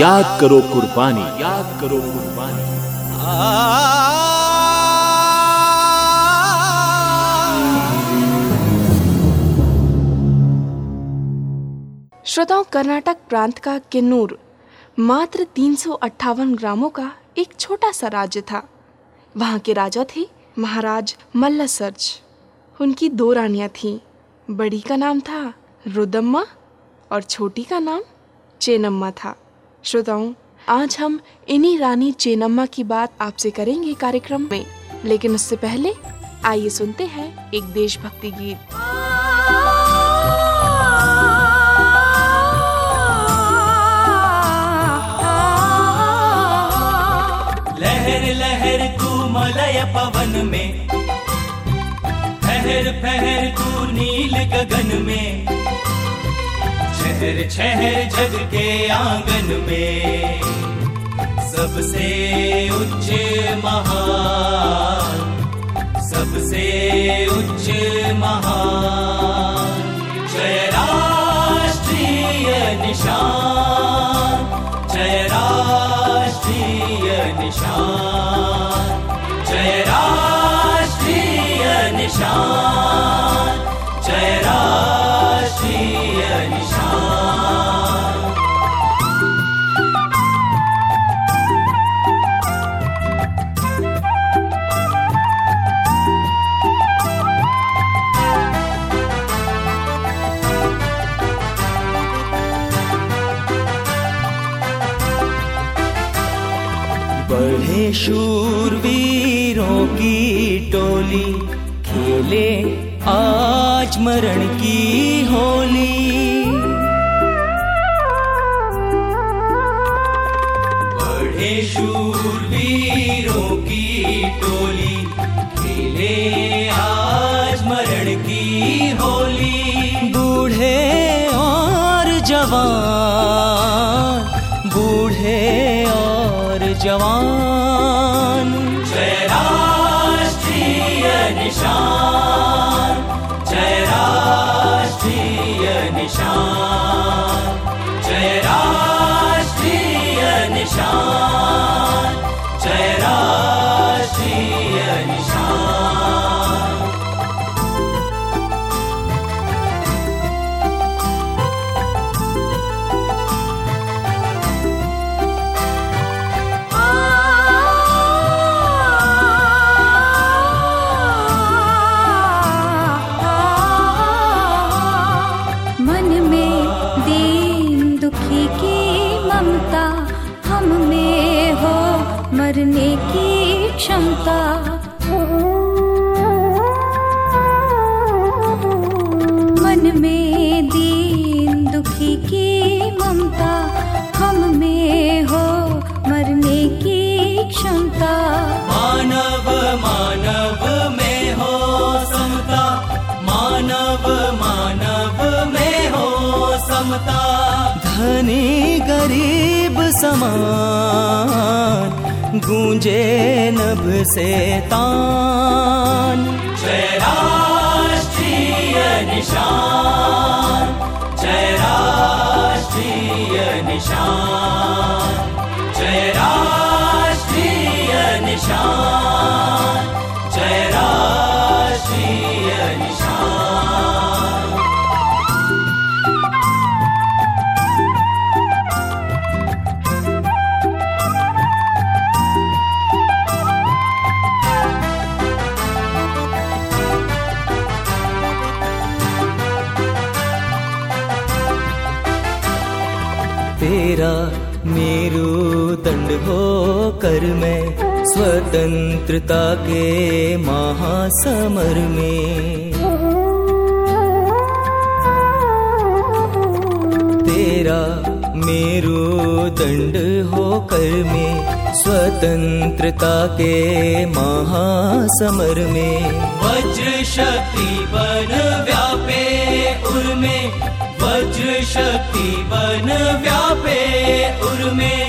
याद करो कुर्बानी। याद करो कुर्बानी। श्रोताओं कर्नाटक प्रांत का किन्नूर मात्र तीन सौ अट्ठावन ग्रामों का एक छोटा सा राज्य था। वहाँ के राजा थे महाराज मल्लसर्ज। उनकी दो रानियाँ थीं। बड़ी का नाम था रुदम्मा और छोटी का नाम चेनम्मा था। श्रोताओं, आज हम इन्हीं रानी चेनम्मा की बात आपसे करेंगे कार्यक्रम में। लेकिन उससे पहले, आइए सुनते हैं एक देशभक्ति गीत। लहर लहर तू मलय पवन में। ठहर ठहर तू नील गगन में। शहर शहर जग के आँगन में सबसे उच्च महान, सबसे उच्च महान जय राष्ट्रीय निशान जय राष्ट्रीय निशान जय राष्ट्रीय निशान। क्षमता। मानव मानव में हो समता। मानव मानव में हो समता। धनी गरीब समान गूंजे नभ से तान। जय राष्ट्रीय निशान जय राष्ट्रीय निशान जय राष्ट्रीय निशान जय तेरा मेरू दंड हो कर मैं स्वतंत्रता के महासमर में। तेरा मेरू दंड होकर में, स्वतंत्रता के महासमर में। वज्र शक्ति बन व्यापे उर में वज्र शक्ति बन व्यापे उर में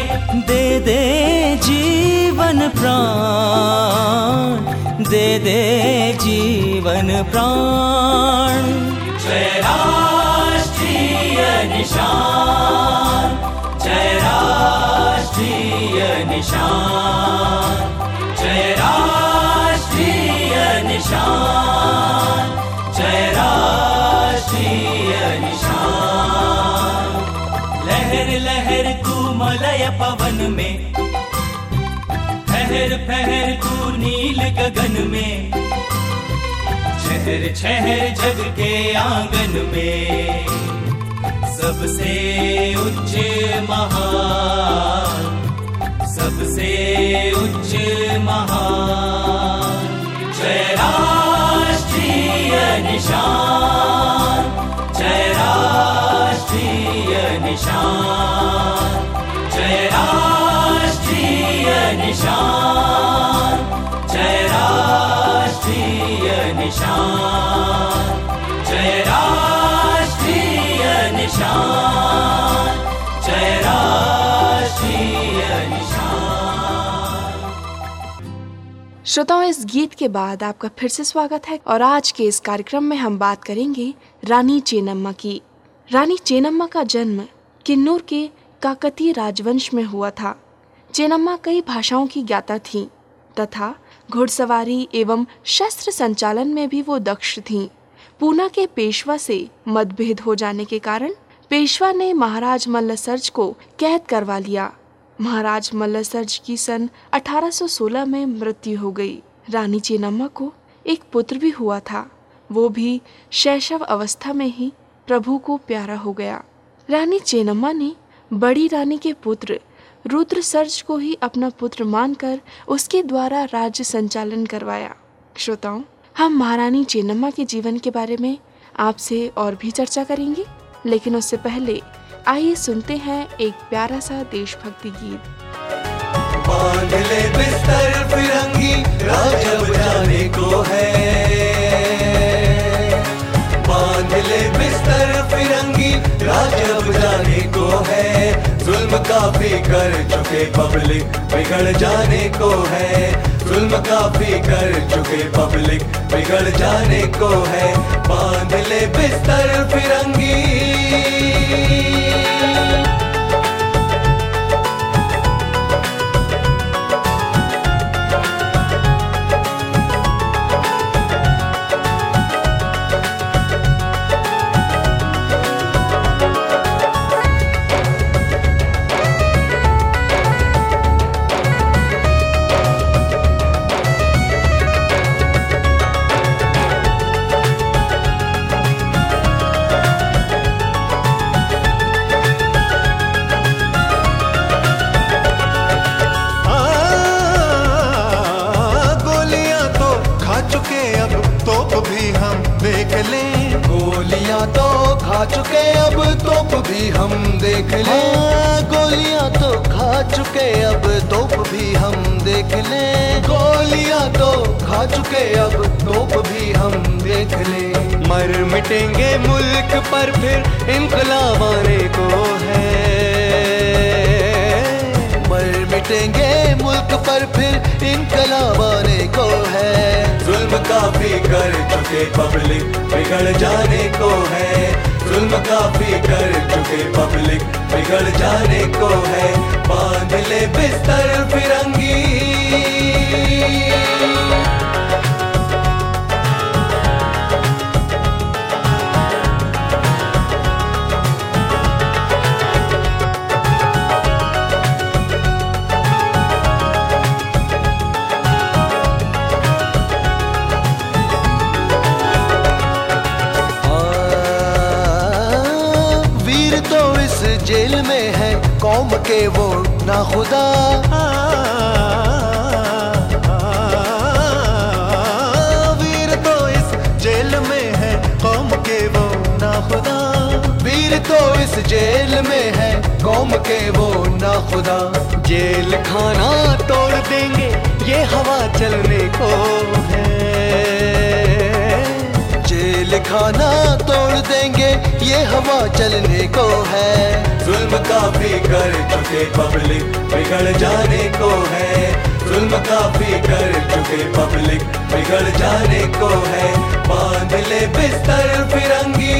दे दे जीवन प्राण। दे दे जीवन प्राण पवन में। ठहर ठहर तू नील गगन में। ठहर ठहर जग के आँगन में। सबसे उच्च महान, सबसे उच्च महान। जय राष्ट्रीय निशान जय राष्ट्रीय निशान। श्रोताओं, इस गीत के बाद आपका फिर से स्वागत है और आज के इस कार्यक्रम में हम बात करेंगे रानी चेनम्मा की। रानी चेनम्मा का जन्म किन्नूर के काकतीय राजवंश में हुआ था। चेनम्मा कई भाषाओं की ज्ञाता थीं, तथा घुड़सवारी एवं शस्त्र संचालन में भी वो दक्ष थीं। पूना के पेशवा से मतभेद हो जाने के कारण पेशवा ने महाराज मल्लसर्ज को कैद करवा लिया। महाराज मल्लसर्ज की सन 1816 में मृत्यु हो गई। रानी चेनम्मा को एक पुत्र भी हुआ था। वो भी शैशव अवस्था में ही प्रभु को प्यारा हो गया। रानी चेनम्मा ने बड़ी रानी के पुत्र रुद्र सर्ज को ही अपना पुत्र मानकर उसके द्वारा राज्य संचालन करवाया। श्रोताओं, हम महारानी चेन्नम्मा के जीवन के बारे में आपसे और भी चर्चा करेंगे, लेकिन उससे पहले आइए सुनते हैं एक प्यारा सा देशभक्ति गीत। बिस्तर फिरंगी, राज अब जाने को है। जाने को है। जुल्म काफ़ी कर चुके पब्लिक, बिगड़ जाने को है। जुल्म काफ़ी कर चुके पब्लिक, बिगड़ जाने को है। बाँध ले बिस्तर फिरंगी। खा चुके अब तोप भी हम देख ले। हाँ, गोलियाँ तो खा चुके अब तोप भी हम देख ले। गोलियाँ तो खा चुके अब तोप भी हम देख ले। मर मिटेंगे मुल्क पर फिर इनकलाब आने को है। मिटेंगे मुल्क पर फिर इनकलाब आने को है। जुल्म काफ़ी कर चुके पब्लिक, बिगड़ जाने को है। जुल्म काफ़ी कर चुके पब्लिक, बिगड़ जाने को है। बाँध ले बिस्तर फिरंगी। जेल में है कौम के वो ना खुदा। वीर तो इस जेल में है कौम के वो ना खुदा। वीर तो इस जेल में है कौम के वो ना खुदा। जेल खाना तोड़ देंगे, ये हवा चलने को है। जेल खाना तोड़ देंगे, ये हवा चलने को है। जुल्म काफ़ी कर चुके पब्लिक, बिगड़ जाने को है। जुल्म काफ़ी कर चुके पब्लिक, बिगड़ जाने को है। बाँध ले बिस्तर फिरंगी।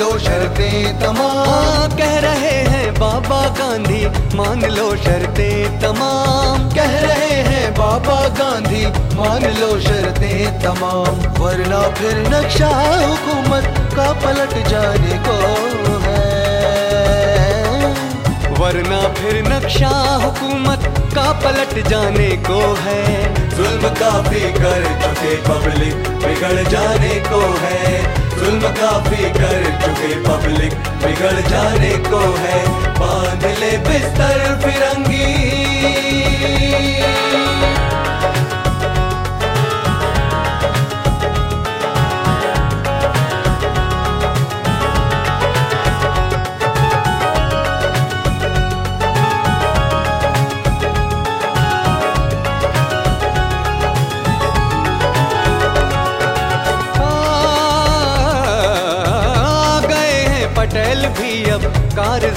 लो शर्तें तमाम। कह रहे हैं बाबा गांधी मान लो शर्तें तमाम। कह रहे हैं बाबा गांधी मान लो शर्तें तमाम। वरना फिर नक्शा हुकूमत का पलट जाने को है। वरना फिर नक्शा हुकूमत का पलट जाने को है। जुल्म काफ़ी कर चुके पब्लिक बिगड़ जाने को है। जुल्म काफ़ी कर चुके पब्लिक बिगड़ जाने को है। बाँध ले बिस्तर फिरंगी।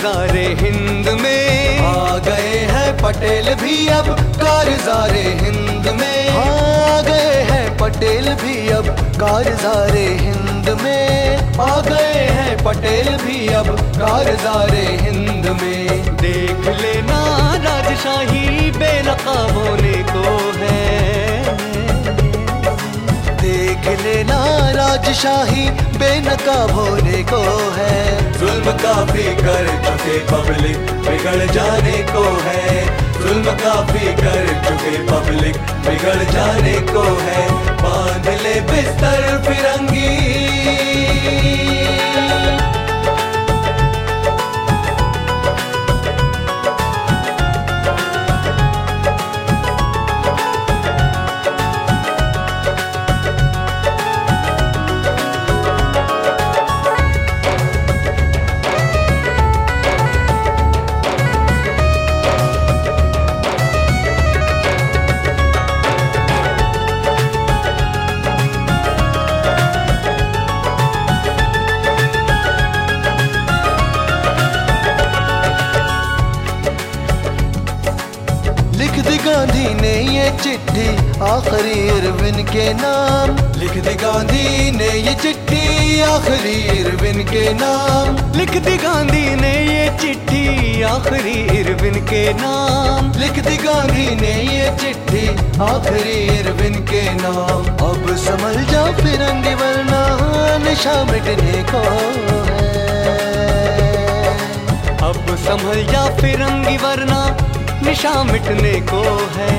कारजारे हिंद में। आ गए हैं पटेल भी अब कारजारे हिंद में। आ गए हैं पटेल भी अब कारजारे हिंद में। आ गए हैं पटेल भी अब कारजारे हिंद में। देख लेना राजशाही बेनकाब होने को है। देख नाराज़ शाही बेनकाब होने को है। जुल्म काफ़ी कर चुके पब्लिक, बिगड़ जाने को है। जुल्म काफ़ी कर चुके पब्लिक, बिगड़ जाने को है। बाँध ले बिस्तर फिरंगी। चिट्ठी आखिरी इरविन के नाम। लिख दी गांधी ने ये चिट्ठी आखिरी इरविन के नाम। लिख दी गांधी ने ये चिट्ठी आखिरी इरविन के नाम। लिख दी गांधी ने ये चिट्ठी आखिरी इरविन के नाम। अब समझ जा फिरंगी वरना निशा मिटने को है? अब संभल जा फिरंगी वरना निशा मिटने को है।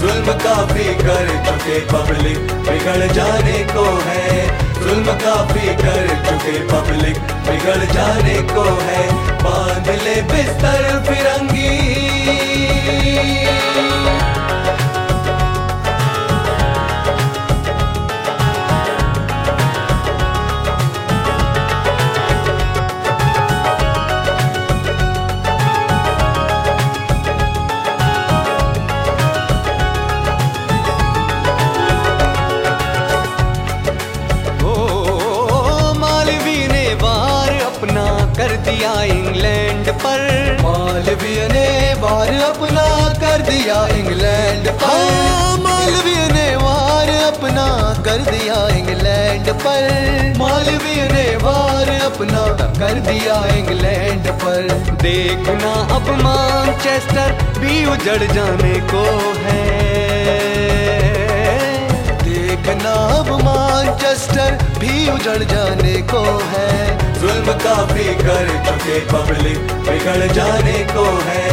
जुल्म काफ़ी कर चुके पब्लिक, बिगड़ जाने को है। जुल्म काफ़ी कर चुके पब्लिक, बिगड़ जाने को है। बाँध ले बिस्तर फिरंगी। दिया इंग्लैंड पर। मालवीय ने वार अपना कर दिया इंग्लैंड पर। मालवीय ने वार अपना कर दिया इंग्लैंड पर। मालवीय ने वार अपना कर दिया इंग्लैंड पर। देखना अब मानचेस्टर भी उजड़ जाने को है। देखना नाम मानचेस्टर भी उजड़ जाने को है। जुल्म काफ़ी कर चुके पब्लिक, बिगड़ जाने को है।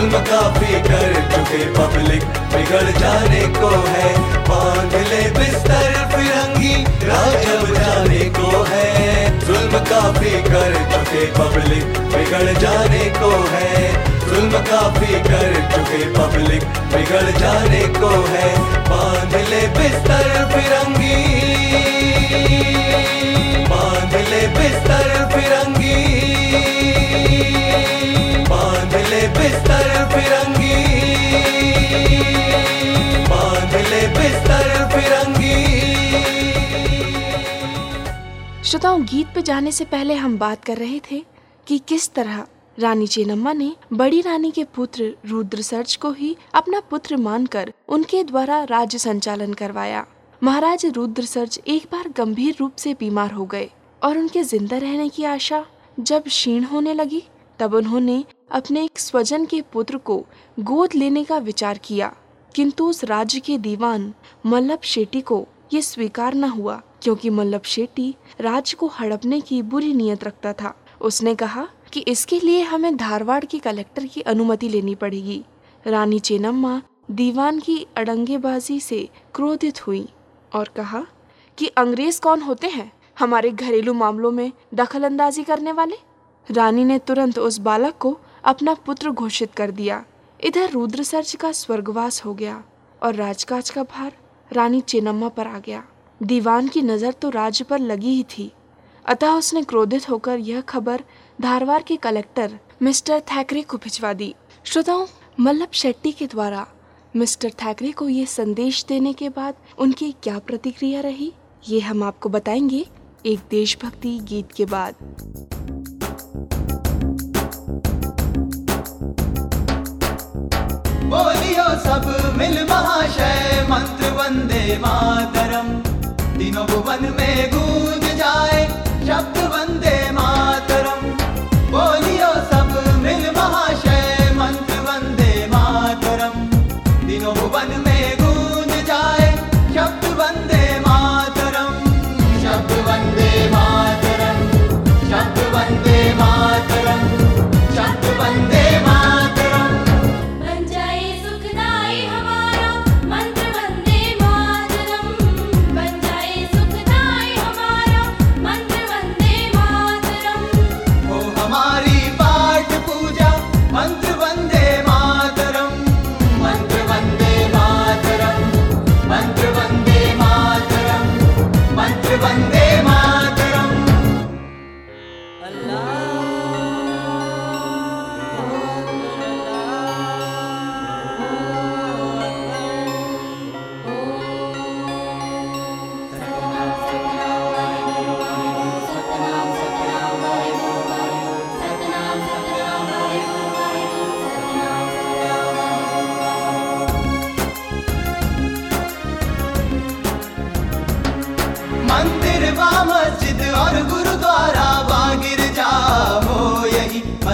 जुल्म काफ़ी कर चुके पब्लिक बिगड़ जाने को है। बाँध ले बिस्तर फिरंगी, राज अब जाने को है। जुल्म काफ़ी कर चुके पब्लिक बिगड़ जाने को है। जुल्म काफ़ी कर चुके पब्लिक बिगड़ जाने को है। बाँध ले बिस्तर फिरंगी। बाँध ले बिस्तर फिरंगी। श्रोताओं, गीत पे जाने से पहले हम बात कर रहे थे कि किस तरह रानी चेनम्मा ने बड़ी रानी के पुत्र रुद्र सर्च को ही अपना पुत्र मानकर उनके द्वारा राज्य संचालन करवाया। महाराज रुद्र सर्च एक बार गंभीर रूप से बीमार हो गए और उनके ज़िंदा रहने की आशा जब क्षीण होने लगी तब उन्होंने अपने एक स्वजन के पुत्र को गोद लेने का विचार किया। किंतु उस राज्य के दीवान मल्लभ शेट्टी को ये स्वीकार न हुआ, क्योंकि मल्लभ शेट्टी राज्य को हड़पने की बुरी नीयत रखता था। उसने कहा कि इसके लिए हमें धारवाड़ के कलेक्टर की अनुमति लेनी पड़ेगी। रानी चेनम्मा दीवान की अड़ंगेबाजी से क्रोधित हुई और कहा कि अंग्रेज़ कौन होते हैं? हमारे घरेलू मामलों में दखल अंदाजी करने वाले? रानी ने तुरंत उस बालक को अपना पुत्र घोषित कर दिया। इधर रुद्रसर्ज का स्वर्गवास हो गया और राजकाज का भार रानी चेन्नम्मा पर आ गया। दीवान की नज़र तो राज्य पर लगी ही थी। अतः उसने क्रोधित होकर यह खबर धारवाड़ के कलेक्टर मिस्टर थैकरे को भिजवा दी। श्रोताओं, मल्लभ शेट्टी के द्वारा मिस्टर थैकरे को ये संदेश देने के बाद उनकी क्या प्रतिक्रिया रही, ये हम आपको बताएँगे एक देशभक्ति गीत के बाद। बोलियो सब मिल महाशय मंत्र वंदे मातरम। तीनों भुवन में गूंज जाए शब्द वंदे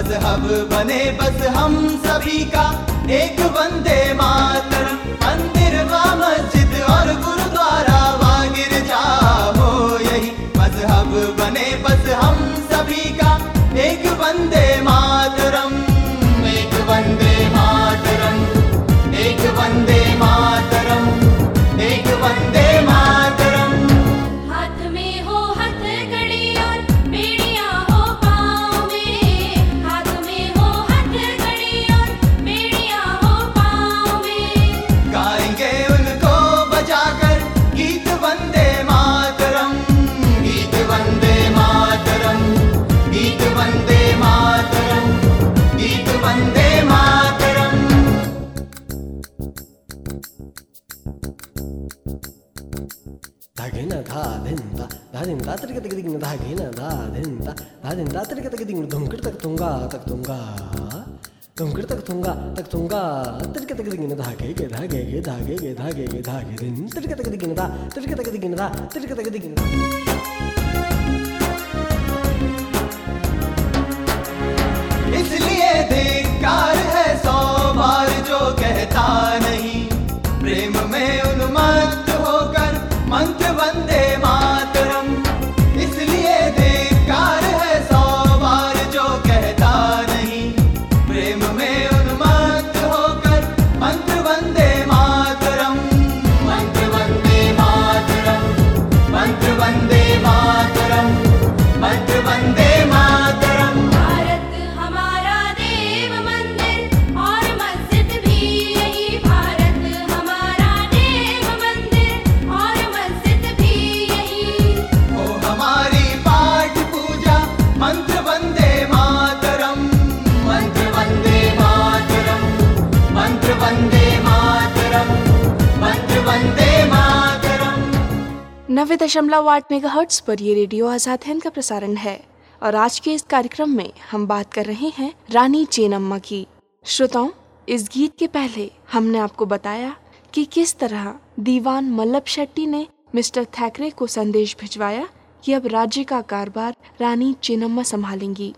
मज़हब बने बस हम सभी का। एक वंदे मातरम मंदिर व मस्जिद और गुरुद्वारा। ಧಾದಿನ ದಾತ್ರಿಗೆ ತೆಗೆದಿಗಿನ ಧಾಗೇನ ಧಾ ಧಿಂದ ಧಾದಿನ ದಾತ್ರಿಗೆ ತೆಗೆದಿಗಿನ ಧುಮ್ಕಿಡ್ ತಕ್ ತುಂಗ ತಕ್ ತುಂಗ ಧುಮ್ಕಿಡ್ ತಕ್ ತುಂಗ ತಕ್ ತುಂಗ ತಿರ್ಗೆ ತೆಗೆದಿಗಿನ ಧಾಗೆಗೆ ಧಾಗೆಗೆ ಧಾಗೆಗೆ ಧಾಗೆಗೆ ಧಾಗೆ ದಿನ್ ತಿರ್ಗೆ ತೆಗೆದಿಗಿನ ಧಾ ತಿರ್ಗೆ ತೆಗೆದಿಗಿನ ಧಾ ತಿರ್ಗೆ ತೆಗೆದಿಗಿನ ಧಾ इसलिए धिक्कार है नब्बे दशमलव आठ मेगा हर्ट्स पर ये रेडियो आज़ाद हिंद का प्रसारण है। और आज के इस कार्यक्रम में हम बात कर रहे हैं रानी चेन्नम्मा की। श्रोताओं, इस गीत के पहले हमने आपको बताया कि किस तरह दीवान मल्लभ शेट्टी ने मिस्टर थैकरे को संदेश भिजवाया कि अब राज्य का कारभार रानी चेन्नम्मा संभालेंगी।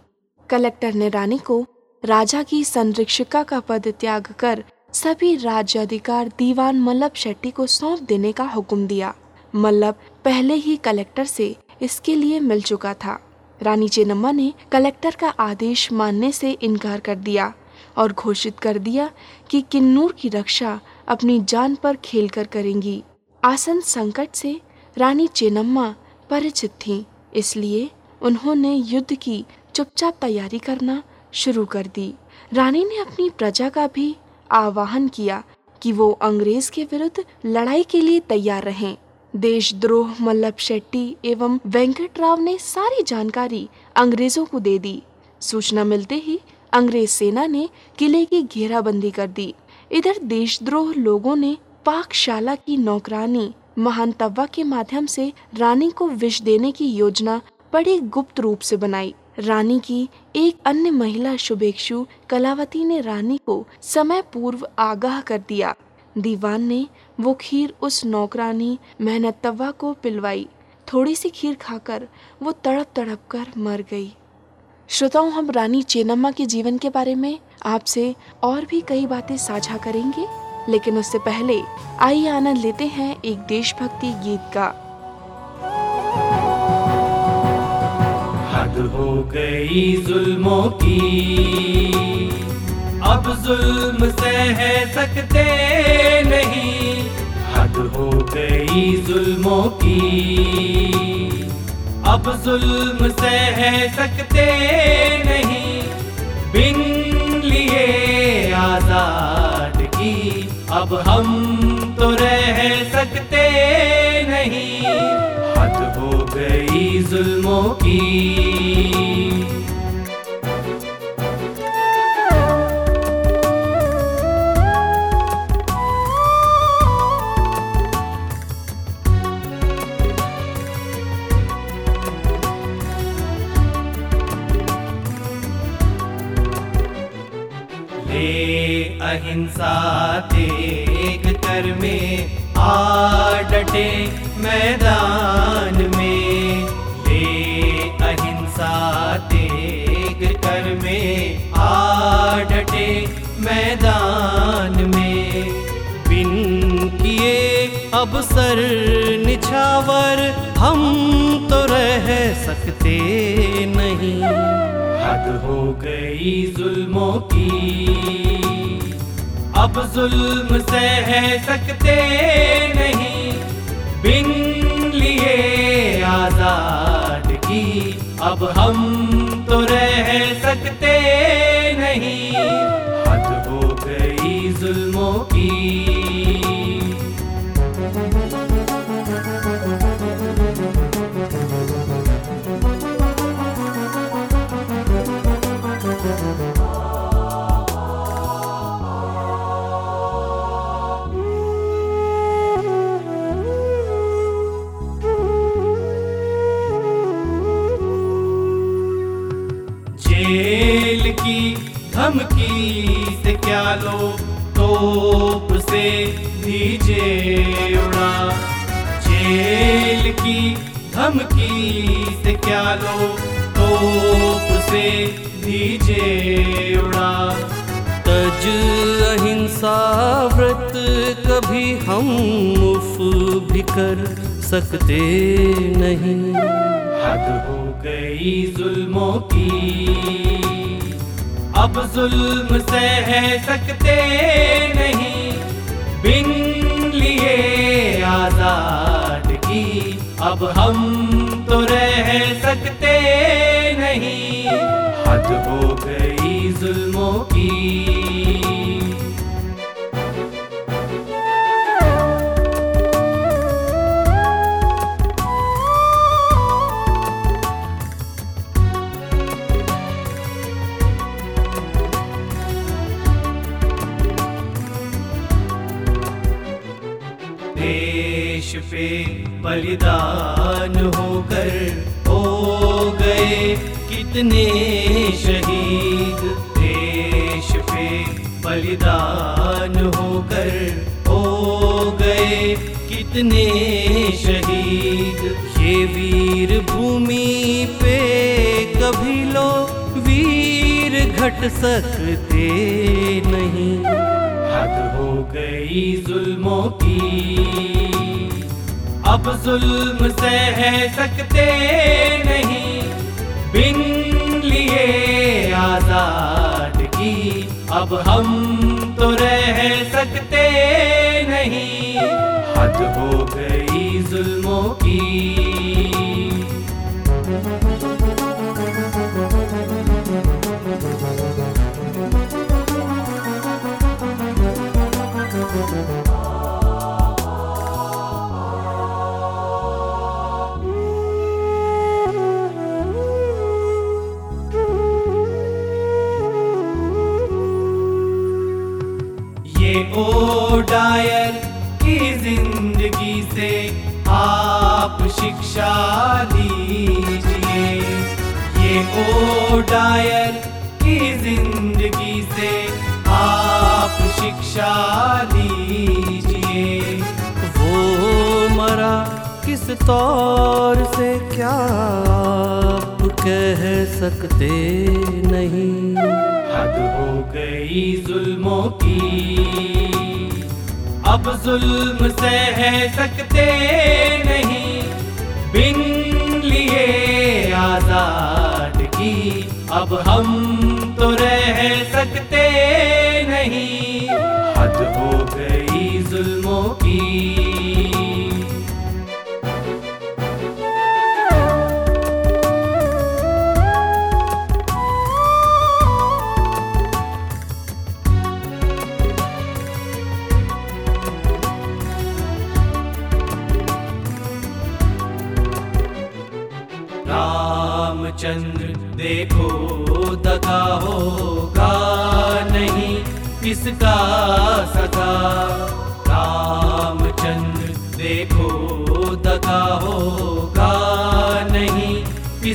कलेक्टर ने रानी को राजा की संरक्षिका का पद त्याग कर सभी राज्य अधिकार दीवान मल्लभ शेट्टी को सौंप देने का हुक्म दिया। मल्लब पहले ही कलेक्टर से इसके लिए मिल चुका था। रानी चेन्नम्मा ने कलेक्टर का आदेश मानने से इनकार कर दिया और घोषित कर दिया कि किन्नूर की रक्षा अपनी जान पर खेल कर करेंगी। आसन संकट से रानी चेन्नम्मा परिचित थीं, इसलिए उन्होंने युद्ध की चुपचाप तैयारी करना शुरू कर दी। रानी ने अपनी प्रजा का भी आह्वान किया कि वो अंग्रेज़ के विरुद्ध लड़ाई के लिए तैयार रहें। देशद्रोह, मल्लभ शेट्टी एवं वेंकट राव ने सारी जानकारी अंग्रेज़ों को दे दी। सूचना मिलते ही अंग्रेज़ सेना ने किले की घेराबंदी कर दी। इधर देशद्रोह लोगों ने पाकशाला की नौकरानी महान तव्वा के माध्यम से रानी को विष देने की योजना बड़ी गुप्त रूप से बनाई। रानी की एक अन्य महिला शुभेक्षु कलावती ने रानी को समय पूर्व आगाह कर दिया। दीवान ने वो खीर उस नौकरानी मेहनत को पिलवाई। थोड़ी सी खीर खाकर वो तड़प तड़प कर मर गई। श्रोताओं, हम रानी चेनम्मा के जीवन के बारे में आपसे और भी कई बातें साझा करेंगे, लेकिन उससे पहले आइए आनंद लेते हैं एक देशभक्ति गीत का। हद हो गई जुल्मों की। अब जुल्म सह सकते नहीं। हद हो गई जुल्मों की। अब जुल्म सह सकते नहीं। बिन लिए आज़ाद की अब हम तो रह सकते नहीं। हद हो गई जुल्मों की। अहिंसा तेग कर में आ डटे मैदान में। ले अहिंसा तेग कर में आ डटे मैदान में। बिन किए अब सर निछावर, हम तो रह सकते नहीं। हद हो गई जुल्मों की। अब जुल्म सह सकते नहीं। बिन लिए आज़ाद की अब हम तो रह सकते नहीं। हद हो गई जुल्मों की। क्या लो तोप से दीजिए उड़ा? जेल की धमकी से क्या लो तोप से दीजिए उड़ा? तज अहिंसा व्रत कभी हम मुफ भी कर सकते नहीं। हद हो गई जुल्मों की। अब जुल्म सह सकते नहीं। बिन लिए आज़ाद की, अब हम तो रह सकते नहीं। हद हो गई जुल्मों की। बलिदान होकर हो गए कितने शहीद। देश पे बलिदान होकर हो गए कितने शहीद। ये वीर भूमि पे कभी लो वीर घट सकते नहीं। हद हो गई जुल्मों की। अब जुल्म सह सकते नहीं। बिन लिए आज़ाद की, अब हम तो रह सकते नहीं। हद हो गई जुल्मों की।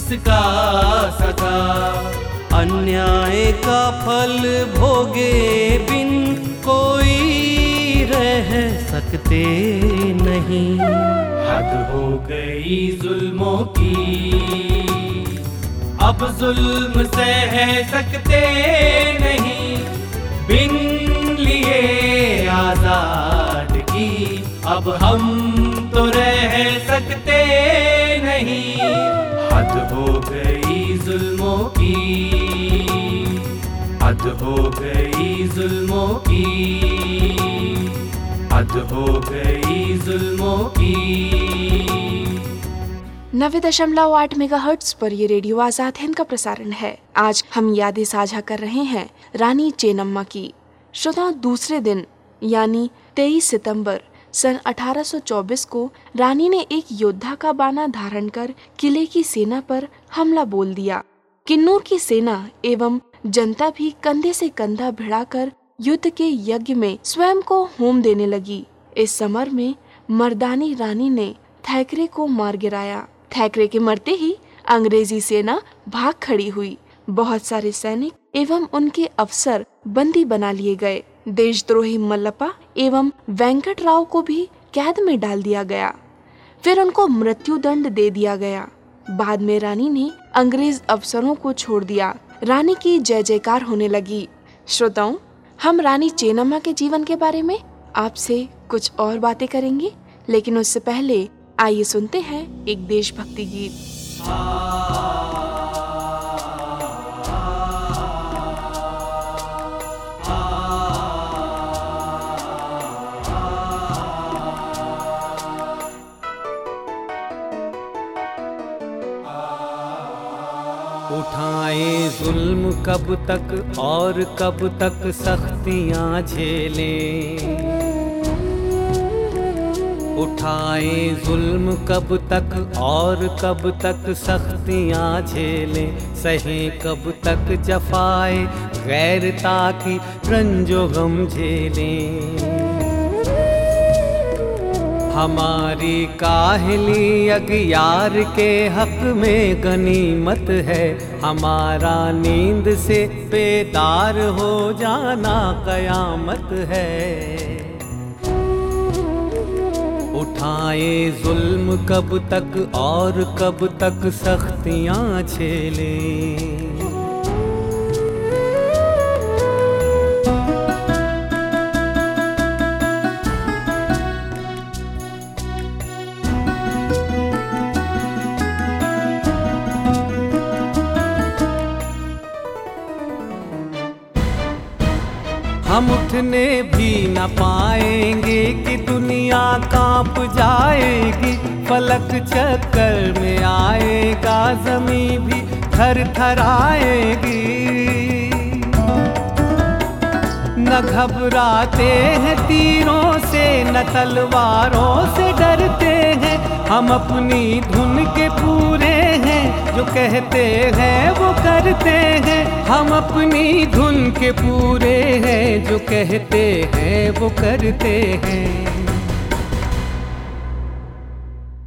किसका सजा? अन्याय का फल भोगे बिन कोई रह सकते नहीं। हद हो गई जुल्मों की, अब जुल्म सह सकते नहीं। बिन लिए आज़ाद की, अब हम तो रह सकते नहीं। हद हो गई की। हो गई की। नब्बे दशमलव आठ मेगा हर्ट्स पर ये रेडियो आज़ाद हिंद का प्रसारण है। आज हम यादें साझा कर रहे हैं रानी चेनम्मा की। श्रोता दूसरे दिन, यानी 23 सितंबर सन 1824 को रानी ने एक योद्धा का बाना धारण कर किले की सेना पर हमला बोल दिया। किन्नूर की सेना एवं जनता भी कंधे से कंधा भिड़ाकर युद्ध के यज्ञ में स्वयं को होम देने लगी। इस समर में मर्दानी रानी ने थैकरे को मार गिराया। थैकरे के मरते ही अंग्रेज़ी सेना भाग खड़ी हुई। बहुत सारे सैनिक एवं उनके अफसर बंदी बना लिए गए। देशद्रोही मल्लपा एवं वेंकट राव को भी कैद में डाल दिया गया। फिर उनको मृत्यु दंड दे दिया गया। बाद में रानी ने अंग्रेज़ अफसरों को छोड़ दिया। रानी की जय जयकार होने लगी। श्रोताओं, हम रानी चेनम्मा के जीवन के बारे में आपसे कुछ और बातें करेंगे, लेकिन उससे पहले आइए सुनते हैं एक देशभक्ति गीत। कब तक और कब तक सख्तियाँ झेलें? उठाए जुल्म कब तक और कब तक सख्तियाँ झेलें? सहे कब तक जफाए गैरता की रंजो गम झेलें? हमारी काहली अगियार के हक में गनीमत है। हमारा नींद से बेदार हो जाना कयामत है। उठाए जुल्म कब तक और कब तक सख्तियाँ झेले उठने भी न पाएँगे कि दुनिया काँप जाएगी। फलक चक्कर में आएगा जमी भी थर थर आएगी। न घबराते हैं तीरों से, न तलवारों से डरते हैं। हम अपनी धुन के पूरे जो कहते हैं, वो करते हैं। हम अपनी धुन के पूरे हैं, जो कहते हैं, वो करते हैं।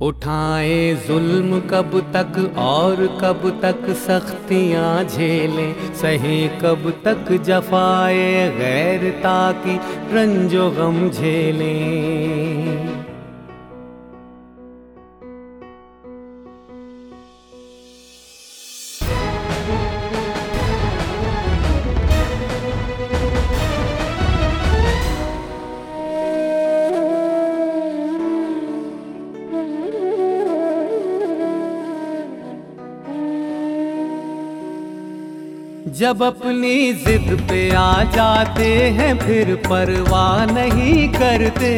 उठाए जुल्म कब तक और कब तक सख्तियाँ झेलें। सहे कब तक जफाए गैर ताकि रंजो गम झेलें। जब अपनी जिद पे आ जाते हैं, फिर परवाह नहीं करते।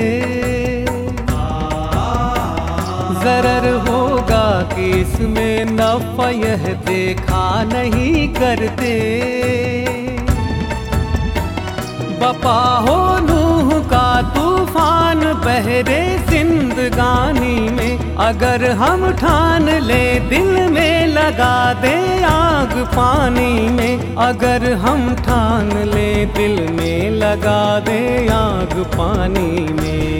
जरर होगा कि इसमें नफा यह देखा नहीं करते। बपा हो नूह का तूफ़ान बहरे जिंदगानी में, अगर हम ठान ले, दिल में लगा दे आग पानी में, अगर हम ठान ले, दिल में लगा दे आग पानी में।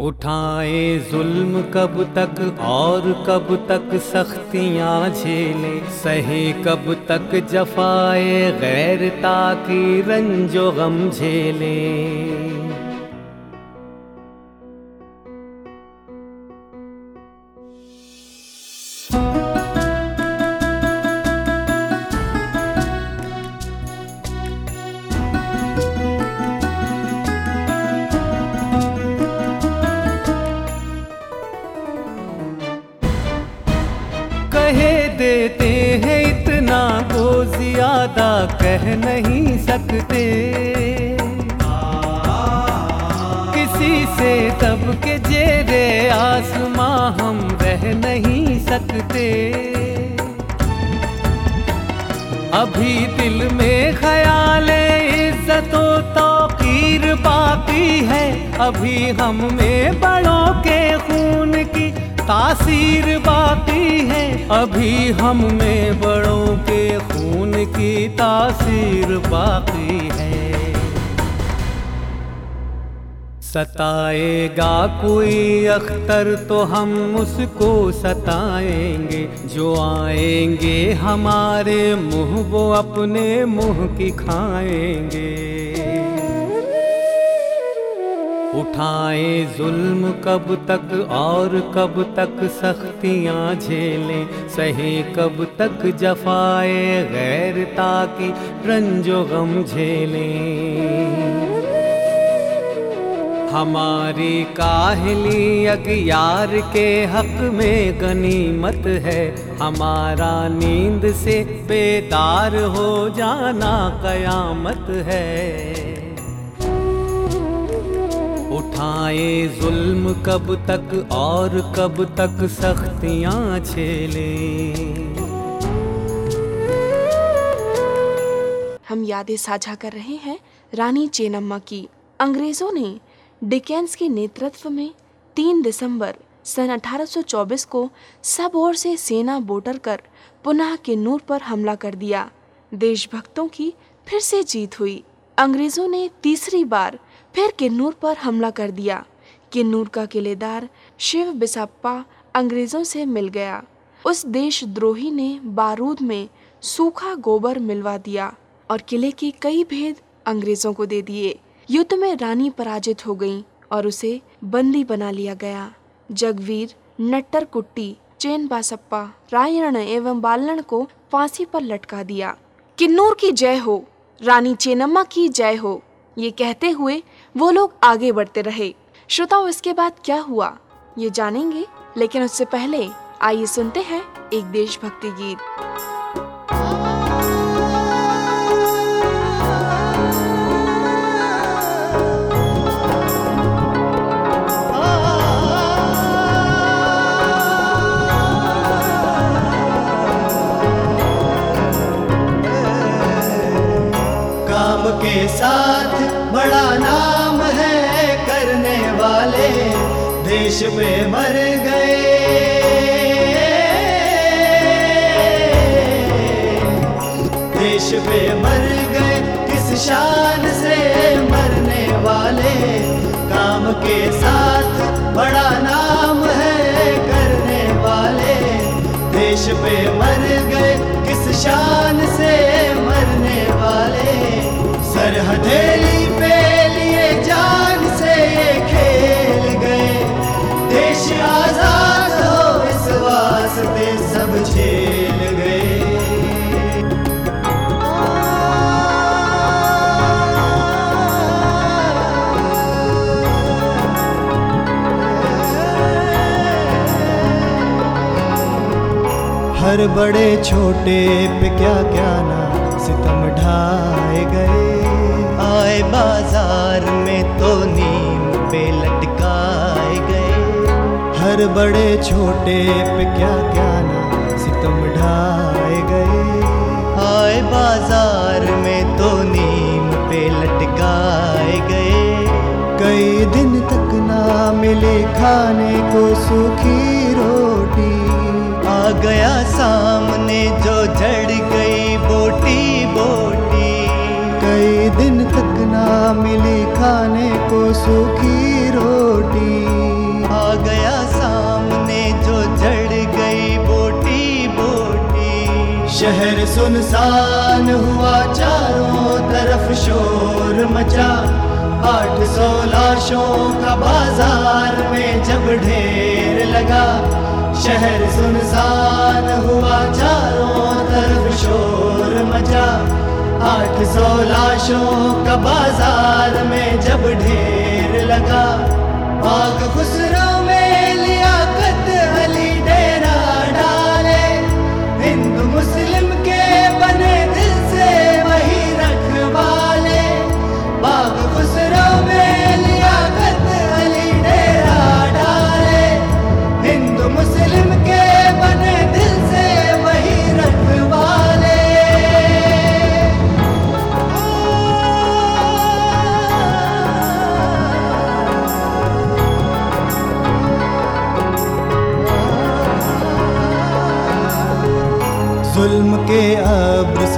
उठाए जुल्म कब तक और कब तक सख्तियाँ झेले? सहे कब तक जफाए गैर ताकि रंजो गम झेले? दिल में ख्याल इज्जतो तौकीर बाकी है। अभी हम में बड़ों के खून की तासीर बाकी है। अभी हम में बड़ों के खून की तासीर बाकी सताएगा कोई अख्तर तो हम उसको सताएँगे। जो आएँगे हमारे मुँह, वो अपने मुँह की खाएँगे। उठाए जुल्म कब तक और कब तक सख्तियाँ झेलें। सहे कब तक जफाए गैर ताकि रंजो गम झेलें। हमारी काहली अगियार के हक में गनीमत है। हमारा नींद से बेदार हो जाना कयामत है। उठाए जुल्म कब तक और कब तक सख्तियाँ झेलें हम यादें साझा कर रहे हैं रानी चेनम्मा की। अंग्रेज़ों ने डिकेंस के नेतृत्व में 3 दिसंबर सन 1824 को सब ओर से सेना बोटर कर पुनः किन्नूर पर हमला कर दिया। देशभक्तों की फिर से जीत हुई। अंग्रेज़ों ने तीसरी बार फिर किन्नूर पर हमला कर दिया। किन्नूर का किलेदार शिव बिसाप्पा अंग्रेज़ों से मिल गया। उस देशद्रोही ने बारूद में सूखा गोबर मिलवा दिया और किले के कई भेद अंग्रेज़ों को दे दिए। युद्ध में रानी पराजित हो गईं और उसे बंदी बना लिया गया। जगवीर, नट्टर कुट्टी, चेन बासप्पा रायण एवं बालन को फांसी पर लटका दिया। किन्नूर की जय हो, रानी चेनम्मा की जय हो, ये कहते हुए वो लोग आगे बढ़ते रहे। श्रोताओं, इसके बाद क्या हुआ? ये जानेंगे, लेकिन उससे पहले आइए सुनते हैं एक देशभक्ति गीत। के साथ बड़ा नाम है करने वाले। देश पे मर गए। देश पे मर गए किस शान से मरने वाले। काम के साथ बड़ा नाम है करने वाले। देश पे मर गए किस शान से सरहदेली पे लिए जान से ये खेल गए। देश आज़ाद हो इस वास्ते सब झेल गए। हर बड़े छोटे पे क्या क्या ना सितम गए बाज़ार में तो नीम पे लटकाए गए। हर बड़े छोटे पे क्या क्या ना सितम ढाए गए। आए बाज़ार में तो नीम पे लटकाए गए। कई दिन तक ना मिले खाने को सूखी रोटी। आ गया सामने जो जड़ सूखी रोटी। आ गया सामने जो जड़ गई बोटी बोटी। शहर सुनसान हुआ चारों तरफ़ शोर मचा। आठ सौ लाशों का बाज़ार में जब ढेर लगा। शहर सुनसान हुआ चारों तरफ़ शोर मचा। आठ सौ लाशों का बाज़ार में जब ढेर लगा। आग खुसरो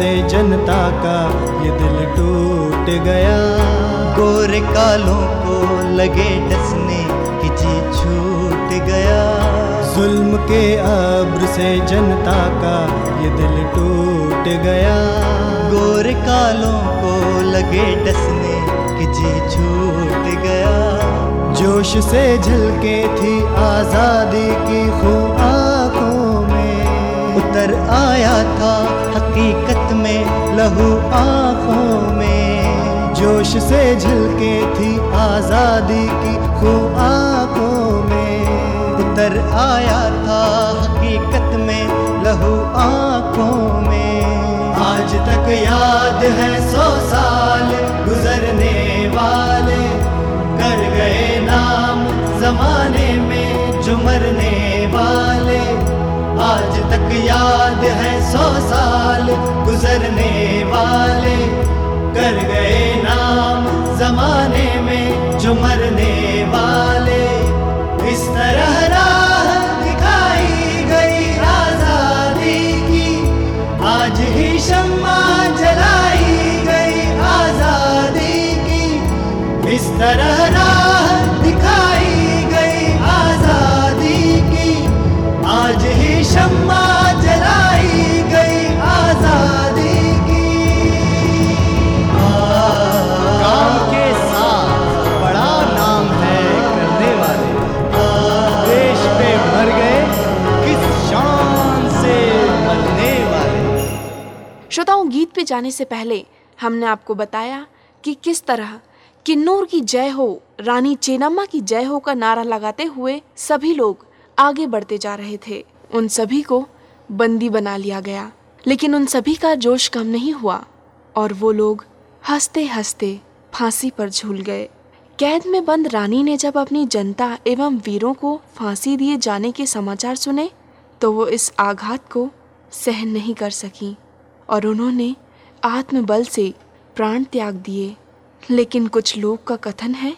से जनता का ये दिल टूट गया। गोरे कालों को लगे डसने कि जी छूट गया। जुल्म के अब्र से जनता का ये दिल टूट गया। गोरे कालों को लगे डसने कि जी छूट गया। जोश से झलके थी आज़ादी की खूब आँखों में। उतर आया था लहू आँखों में। जोश से झलके थी आज़ादी की खूब आँखों में। उतर आया था हकीकत में लहू आँखों में। आज तक याद है सौ साल गुजरने वाले। कर गए नाम जमाने में जो मरने वाले। आज तक याद है सौ साल गुजरने वाले। कर गए नाम जमाने में जो मरने वाले। इस तरह राह दिखाई गई आज़ादी की। आज ही शम्मा जलाई गई आज़ादी की। इस तरह जाने से पहले हमने आपको बताया कि किस तरह किन्नौर की जय हो, रानी चेन्नम्मा की जय हो का नारा लगाते हुए सभी लोग आगे बढ़ते जा रहे थे। उन सभी को बंदी बना लिया गया। लेकिन उन सभी का जोश कम नहीं हुआ और वो लोग हँसते हँसते फांसी पर झूल गए। कैद में बंद रानी ने जब अपनी जनता एवं वीरों को फांसी दिए जाने के समाचार सुने तो वो इस आघात को सहन नहीं कर सकी। और उन्होंने आत्मबल से प्राण त्याग दिए। लेकिन कुछ लोग का कथन है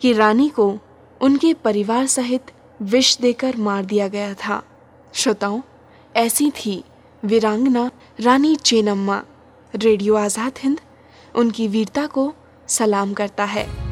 कि रानी को उनके परिवार सहित विष देकर मार दिया गया था। श्रोताओं, ऐसी थी वीरांगना रानी चेनम्मा रेडियो आज़ाद हिंद, उनकी वीरता को सलाम करता है।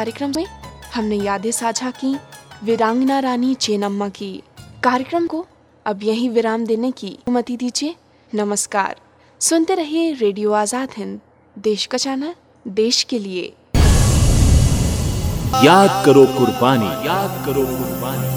कार्यक्रम में हमने यादें साझा की, वीरांगना रानी चेनम्मा की। कार्यक्रम को अब यहीं विराम देने की अनुमति दीजिए। नमस्कार। सुनते रहिए रेडियो आज़ाद हिंद, देश का चैनल, देश के लिए। याद करो कुर्बानी। याद करो कुर्बानी।